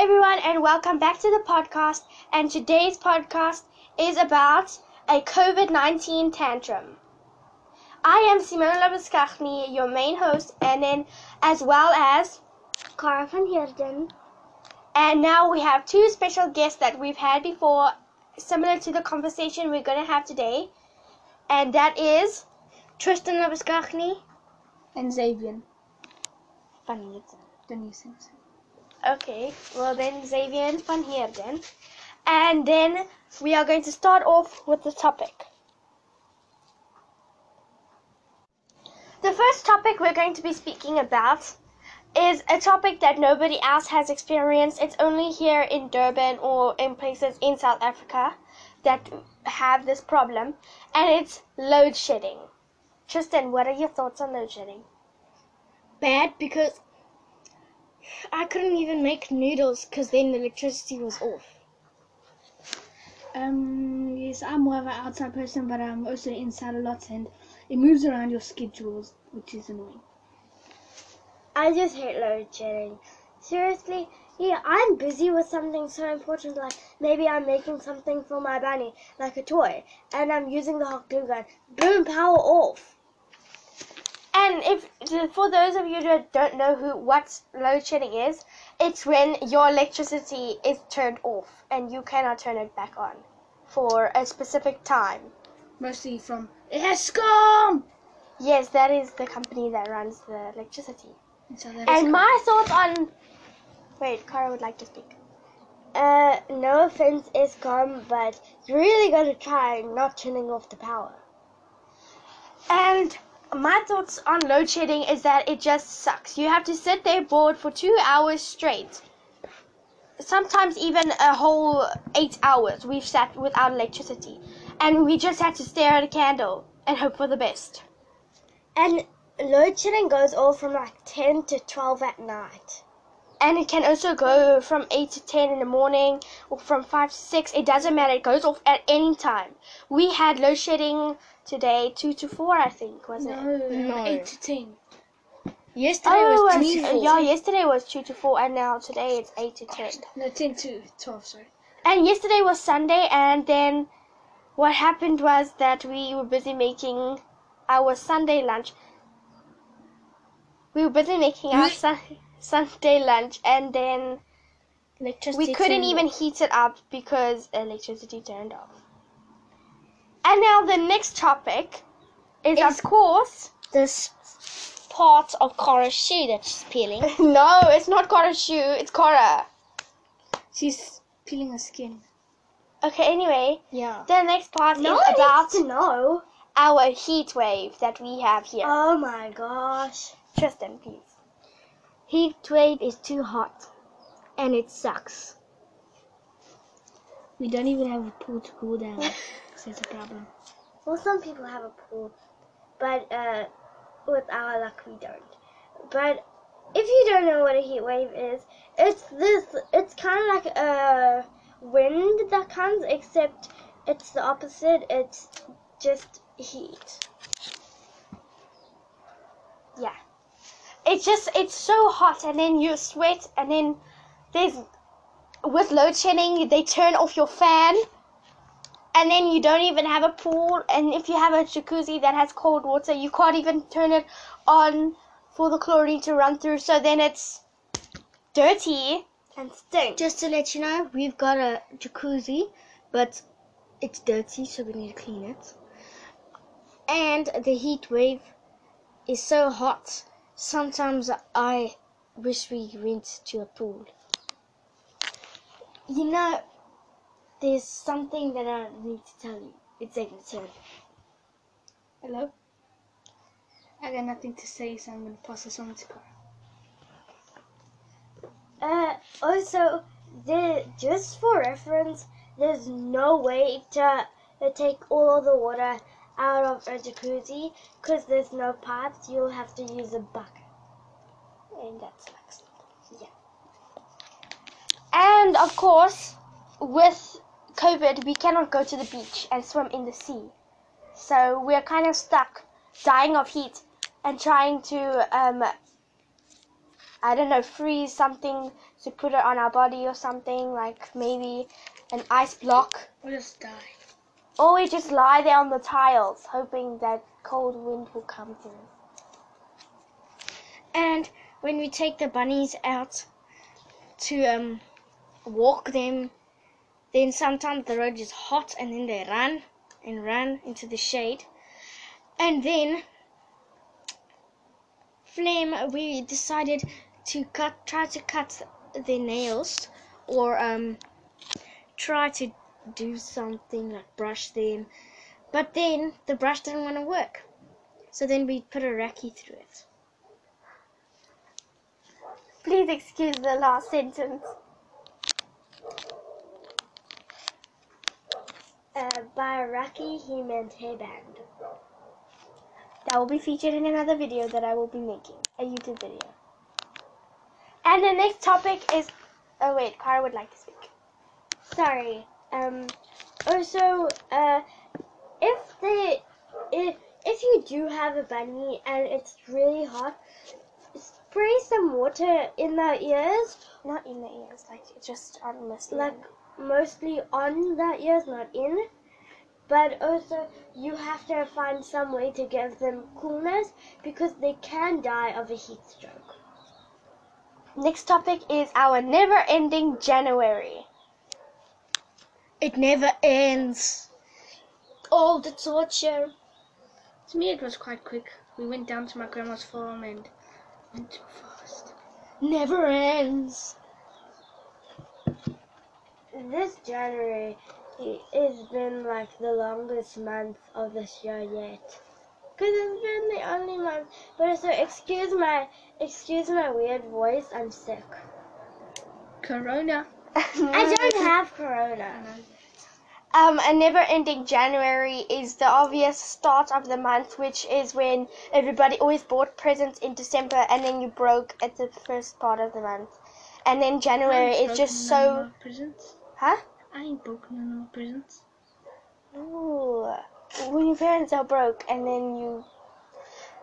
everyone, and welcome back to the podcast. And today's podcast is about a COVID 19 tantrum. I am Simone Labuschagne, your main host, and then as well as Cara van Heerden. And now we have two special guests that we've had before, similar to the conversation we're going to have today. And that is Tristan Labuschagne. And Xavier Van. Denise. Okay, well then Xavier van Heerden. And then we are going to start off with the topic. The first topic we're going to be speaking about is a topic that nobody else has experienced. It's only here in Durban or in places in South Africa that have this problem, and it's load shedding. Tristan, what are your thoughts on load shedding? Bad because I couldn't even make noodles because then the electricity was off. Um, yes, I'm more of an outside person, but I'm also inside a lot, and it moves around your schedules, which is annoying. I just hate load shedding. Seriously, yeah, I'm busy with something so important, like maybe I'm making something for my bunny, like a toy, and I'm using the hot glue gun. Boom, power off. And if for those of you that don't know who what load shedding is, it's when your electricity is turned off and you cannot turn it back on for a specific time. Mostly from Eskom. Yes, that is the company that runs the electricity. And, so And my thoughts on wait, Cara would like to speak. Uh, no offense, Eskom, but you really gotta try not turning off the power. And my thoughts on load shedding is that it just sucks. You have to sit there bored for two hours straight. Sometimes even a whole eight hours we've sat without electricity. And we just had to stare at a candle and hope for the best. And load shedding goes all from like 10 to 12 at night. And it can also go from 8 to 10 in the morning or from 5 to 6. It doesn't matter. It goes off at any time. We had load shedding today, 2 to 4, I think, was it? no, No. eight to ten. Yesterday Oh, was 2 to 4. yeah, yesterday was 2 to 4, and now today it's 8 to 10. No, ten to twelve. Sorry. And yesterday was Sunday, and then what happened was that we were busy making our Sunday lunch. We were busy making our sun- Sunday lunch, and then Electricity we couldn't even off. heat it up because electricity turned off. And now the next topic is, Is- of course, this part of Cora's shoe that she's peeling. no, it's not Cora's shoe, it's Cora. She's peeling her skin. Okay, anyway, Yeah. the next part No is about to know. our heat wave that we have here. Oh my gosh. Tristan, please. Heat wave is too hot. And it sucks. We don't even have a pool to cool down. so it's a problem. Well, some people have a pool, but uh, with our luck, we don't. But if you don't know what a heat wave is, it's this. It's kind of like a wind that comes, except it's the opposite. It's just heat. Yeah. It's just, it's so hot, and then you sweat, and then there's, with load shedding, they turn off your fan, and then you don't even have a pool, and if you have a jacuzzi that has cold water, you can't even turn it on for the chlorine to run through, so then it's dirty and stinks. Just to let you know, we've got a jacuzzi, but it's dirty, so we need to clean it. And the heat wave is so hot. Sometimes I wish we went to a pool. You know, there's something that I need to tell you. It's turn. Hello. I got nothing to say, so I'm gonna pass this on to Cara. Uh, also, the, just for reference, there's no way to, uh take all of the water out of a jacuzzi because there's no pipes. You'll have to use a bucket. And that's sucks. Yeah. And of course, with COVID, we cannot go to the beach and swim in the sea. So we're kind of stuck, dying of heat, and trying to um, I don't know, freeze something to put it on our body or something, like maybe an ice block. Or just die. Or we just lie there on the tiles, hoping that cold wind will come through. And when we take the bunnies out to um, walk them, then sometimes the road is hot and then they run and run into the shade. And then, Flem, we decided to cut, try to cut their nails or um, try to do something like brush them. But then the brush didn't want to work. So then we put a raki through it. Please excuse the last sentence. Uh, by Rocky, he meant hairband. That will be featured in another video that I will be making, a YouTube video. And the next topic is. Oh wait, Cara would like to speak. Sorry. Um. Also, uh, if they, if if you do have a bunny and it's really hot, spray some water in their ears, Not in the ears, like just on the skin. like mostly on their ears, not in. But also, you have to find some way to give them coolness because they can die of a heat stroke. Next topic is our never-ending January. It never ends. All the torture. To me, it was quite quick. We went down to my grandma's farm and went too fast. Never ends. This January has been like the longest month of this year yet. Cause it's been the only month. But also, excuse my excuse my weird voice. I'm sick. Corona. I don't have corona. Um, a never-ending January is the obvious start of the month, which is when everybody always bought presents in December, and then you broke at the first part of the month, and then January is just so, Presents. huh? I ain't broken no presents. Ooh, when your parents are broke, and then you,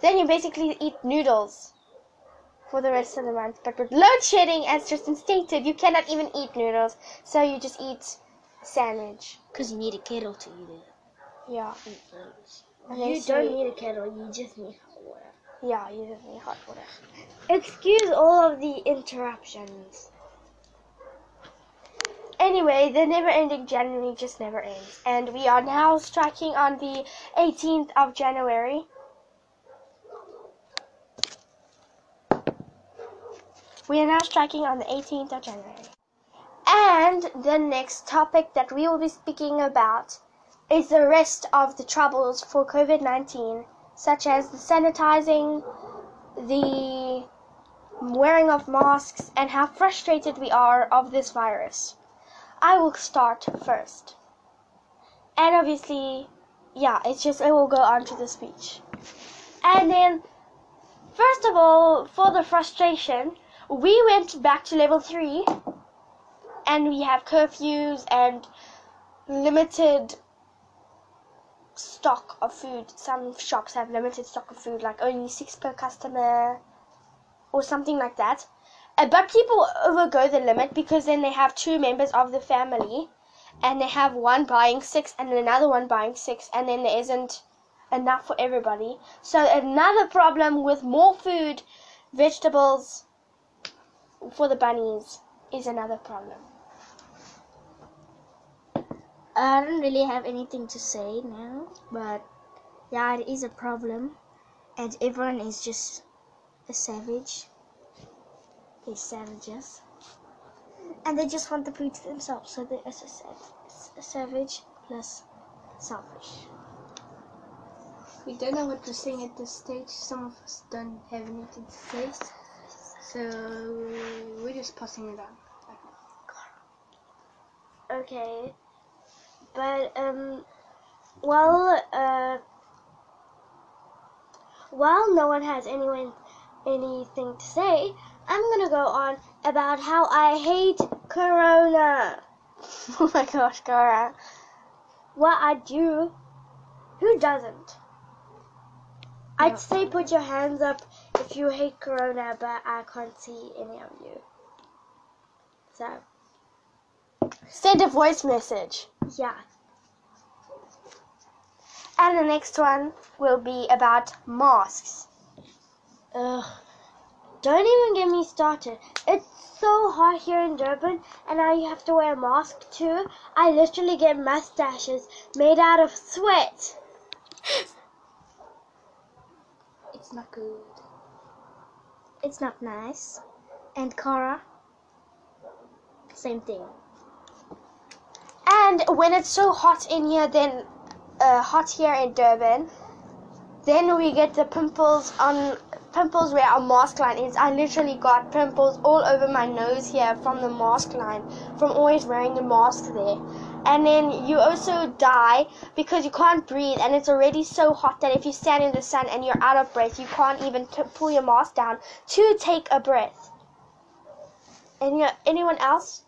then you basically eat noodles for the rest of the month. But with load shedding, as Tristan stated, you cannot even eat noodles, so you just eat sandwich. Because you need a kettle to eat it. Yeah. Mm, and You don't sweet. need a kettle. You just need hot water. Yeah, you just need hot water. Excuse all of the interruptions. Anyway, the never ending January just never ends. And we are now striking on the 18th of January. We are now striking on the 18th of January. And the next topic that we will be speaking about is the rest of the troubles for COVID 19, such as the sanitizing, the wearing of masks, and how frustrated we are of this virus. I will start first. And obviously, yeah, it's just, I will go on to the speech. And then, first of all, for the frustration, we went back to level 3 and we have curfews and limited stock of food. Some shops have limited stock of food, like only six per customer or something like that. Uh, but people overgo the limit because then they have two members of the family and they have one buying six and another one buying six and then there isn't enough for everybody. So another problem with more food, vegetables for the bunnies is another problem. I don't really have anything to say now, but yeah, it is a problem, and everyone is just a savage. They're savages, and they just want the food to themselves. So they're a, sa- a savage plus selfish. We don't know what to sing at this stage. Some of us don't have anything to say. So we're just passing it on. Okay. But um well uh while no one has anyone anything to say, I'm gonna go on about how I hate Corona. oh my gosh, Cara. What I do, who doesn't? I'd say put your hands up if you hate Corona, but I can't see any of you. So, Send a voice message. yeah. And the next one will be about masks. Ugh. Don't even get me started. It's so hot here in Durban, and now you have to wear a mask too. I literally get mustaches made out of sweat. It's not good. It's not nice. And Cara, same thing. And when it's so hot in here, then uh, hot here in Durban, then we get the pimples on pimples where our mask line is. I literally got pimples all over my nose here from the mask line, from always wearing the mask there. And then you also die because you can't breathe, and it's already so hot that if you stand in the sun and you're out of breath, you can't even t- pull your mask down to take a breath. Any anyone else?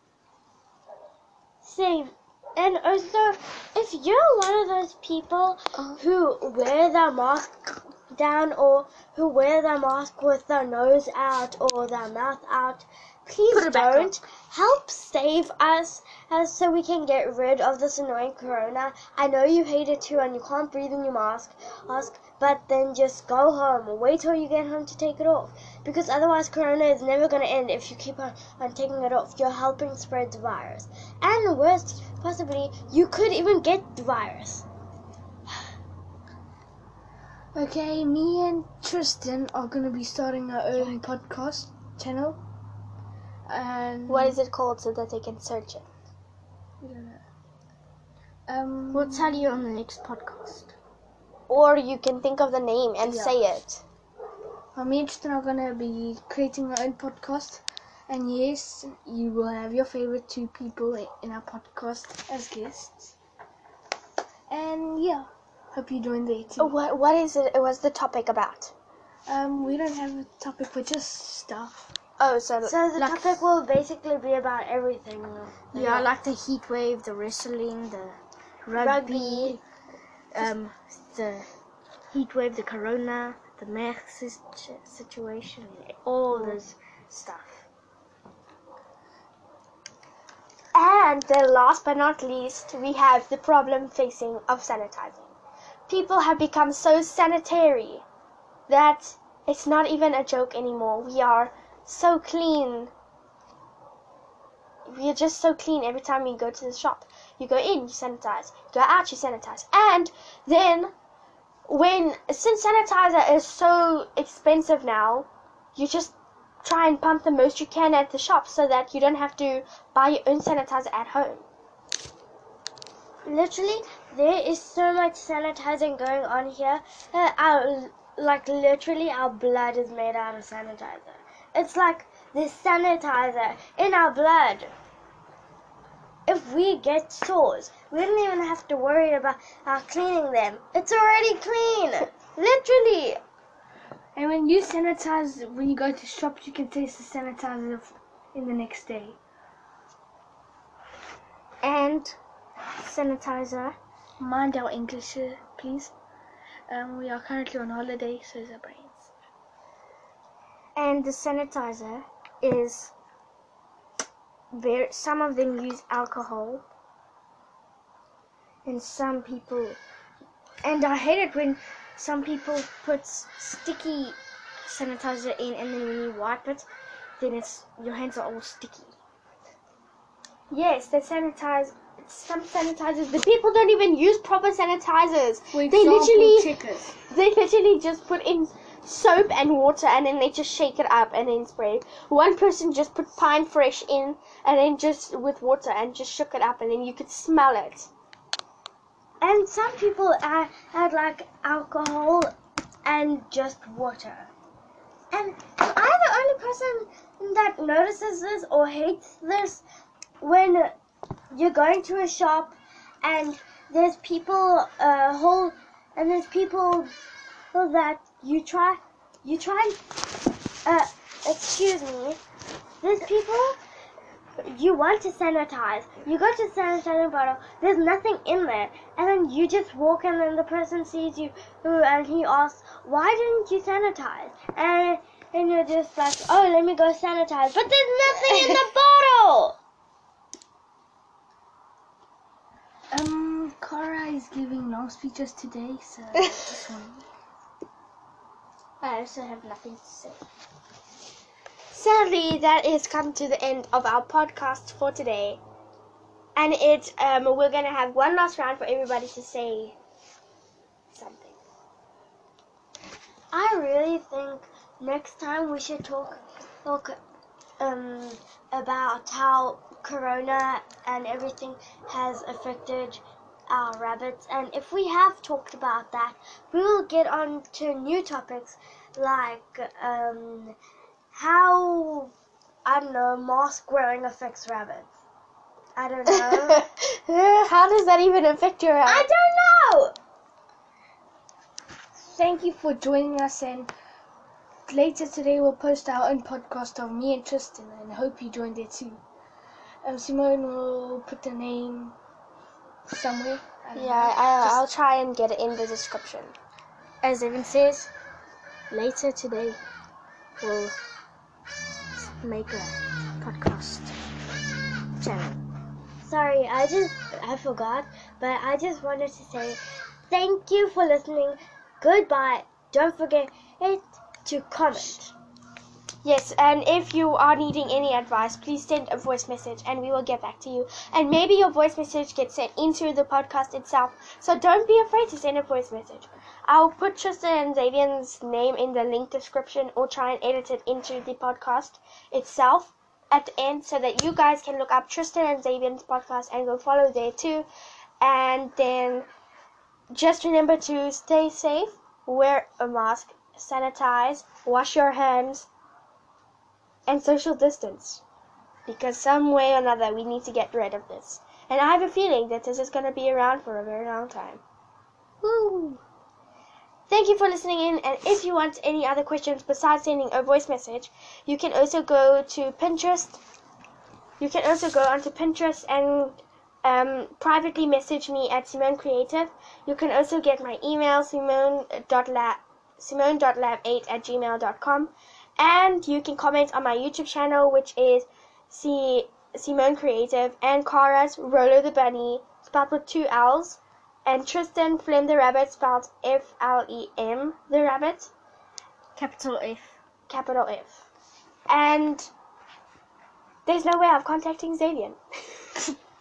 Same. And also, if you're one of those people uh-huh. who wear their mask down or who wear their mask with their nose out or their mouth out, please Put it back don't. Help save us as so we can get rid of this annoying corona. I know you hate it too and you can't breathe in your mask, mask, but then just go home. Wait till you get home to take it off. Because otherwise corona is never gonna end if you keep on, on taking it off. You're helping spread the virus. And worst, possibly, you could even get the virus. Okay, me and Tristan are gonna be starting our own podcast channel. And What is it called so that they can search it? we don't know. Um, We'll tell you on the next podcast. Or you can think of the name and Yeah. say it. uh, me and Tristan are gonna be creating our own podcast. And yes, you will have your favorite two people i- in our podcast as guests. And yeah, hope you join the too. What what is it? What's the topic about? Um, we don't have a topic, but just stuff. Oh, so, So the Like- topic will basically be about everything. Yeah, like the heat wave, the wrestling, the rugby, um, the heat wave, the corona, the sit- situation, all this stuff. and the last but not least, we have the problem facing of sanitizing. People have become so sanitary that it's not even a joke anymore. We are so clean. We are just so clean every time you go to the shop. You go in, you sanitize. You go out, you sanitize. And then when since sanitizer is so expensive now, you just try and pump the most you can at the shop so that you don't have to buy your own sanitizer at home. Literally, there is so much sanitizing going on here. Uh, our, like literally, our blood is made out of sanitizer. It's like the sanitizer in our blood. If we get sores, we don't even have to worry about uh, cleaning them. It's already clean. Literally. And when you sanitize, when you go to shops, you can taste the sanitizer in the next day. And sanitizer. Mind our English, uh, please. Um, we are currently on holiday, so our brains. And the sanitizer is very, some of them use alcohol. And some people, and I hate it when some people put sticky sanitizer in and then when you wipe it, then it's, your hands are all sticky. Yes, they sanitize. Some sanitizers, the people don't even use proper sanitizers. They literally, checkers. they literally just put in soap and water and then they just shake it up and then spray. One person just put pine fresh in and then just with water and just shook it up and then you could smell it. And some people add, add like alcohol and just water. And am I the only person that notices this or hates this when you're going to a shop and there's people uh, whole and there's people that you try you try uh excuse me there's people you want to sanitize. You go to sanitize the sanitizing bottle. There's nothing in there, and then you just walk, and then the person sees you, and he asks, "Why didn't you sanitize?" And and you're just like, "Oh, let me go sanitize," but there's nothing in the bottle. Um, Cara is giving long speeches today, so this one. I also have nothing to say. Sadly, that is come to the end of our podcast for today. And it um we're gonna have one last round for everybody to say something. I really think next time we should talk talk um about how corona and everything has affected our rabbits and if we have talked about that we will get on to new topics like um how I don't know mask wearing affects rabbits. I don't know. How does that even affect your rabbit? I don't know. Thank you for joining us, and later today we'll post our own podcast of me and Tristan, and I hope you joined it too. Um, Simone will put the name somewhere. I yeah, know, I, I'll try and get it in the description. As Evan says, later today we'll make a podcast channel. Sorry, I just I forgot, but I just wanted to say thank you for listening. Goodbye. Don't forget it to comment. Yes, and if you are needing any advice, please send a voice message and we will get back to you. And maybe your voice message gets sent into the podcast itself. So don't be afraid to send a voice message. I'll put Tristan and Xavier's name in the link description or try and edit it into the podcast itself at the end so that you guys can look up Tristan and Xavier's podcast and go follow there too. And then just remember to stay safe, wear a mask, sanitize, wash your hands, and social distance. Because some way or another we need to get rid of this. And I have a feeling that this is going to be around for a very long time. Woo! Thank you for listening in. And if you want any other questions besides sending a voice message, you can also go to Pinterest. You can also go onto Pinterest and um, privately message me at Simone Creative. You can also get my email simone.lab simone.lab8 at gmail.com and you can comment on my YouTube channel which is C- Simone Creative and Cara's Rollo the Bunny spelled with two L's and Tristan Flem the Rabbit spelled F L E M the Rabbit Capital F. capital F and there's no way of contacting Xavier.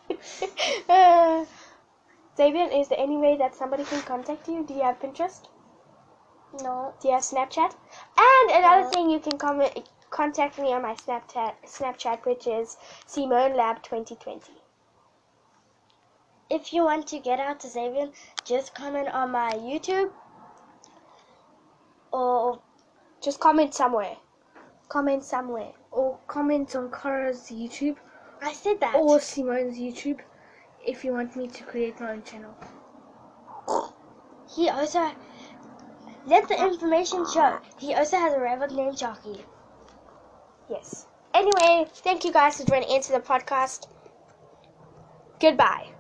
uh, Xavier, is there any way that somebody can contact you? Do you have Pinterest? No. Do you have Snapchat? And another No. thing, you can comment, contact me on my Snapchat, Snapchat, which is Simone Lab 2020. If you want to get out to Xavier, just comment on my YouTube or Just comment somewhere. Comment somewhere. or comment on Cara's YouTube I said that. or Simone's YouTube if you want me to create my own channel. He also let the information show. He also has a rabbit named Jockey. Yes. Anyway, thank you guys for joining into the podcast. Goodbye.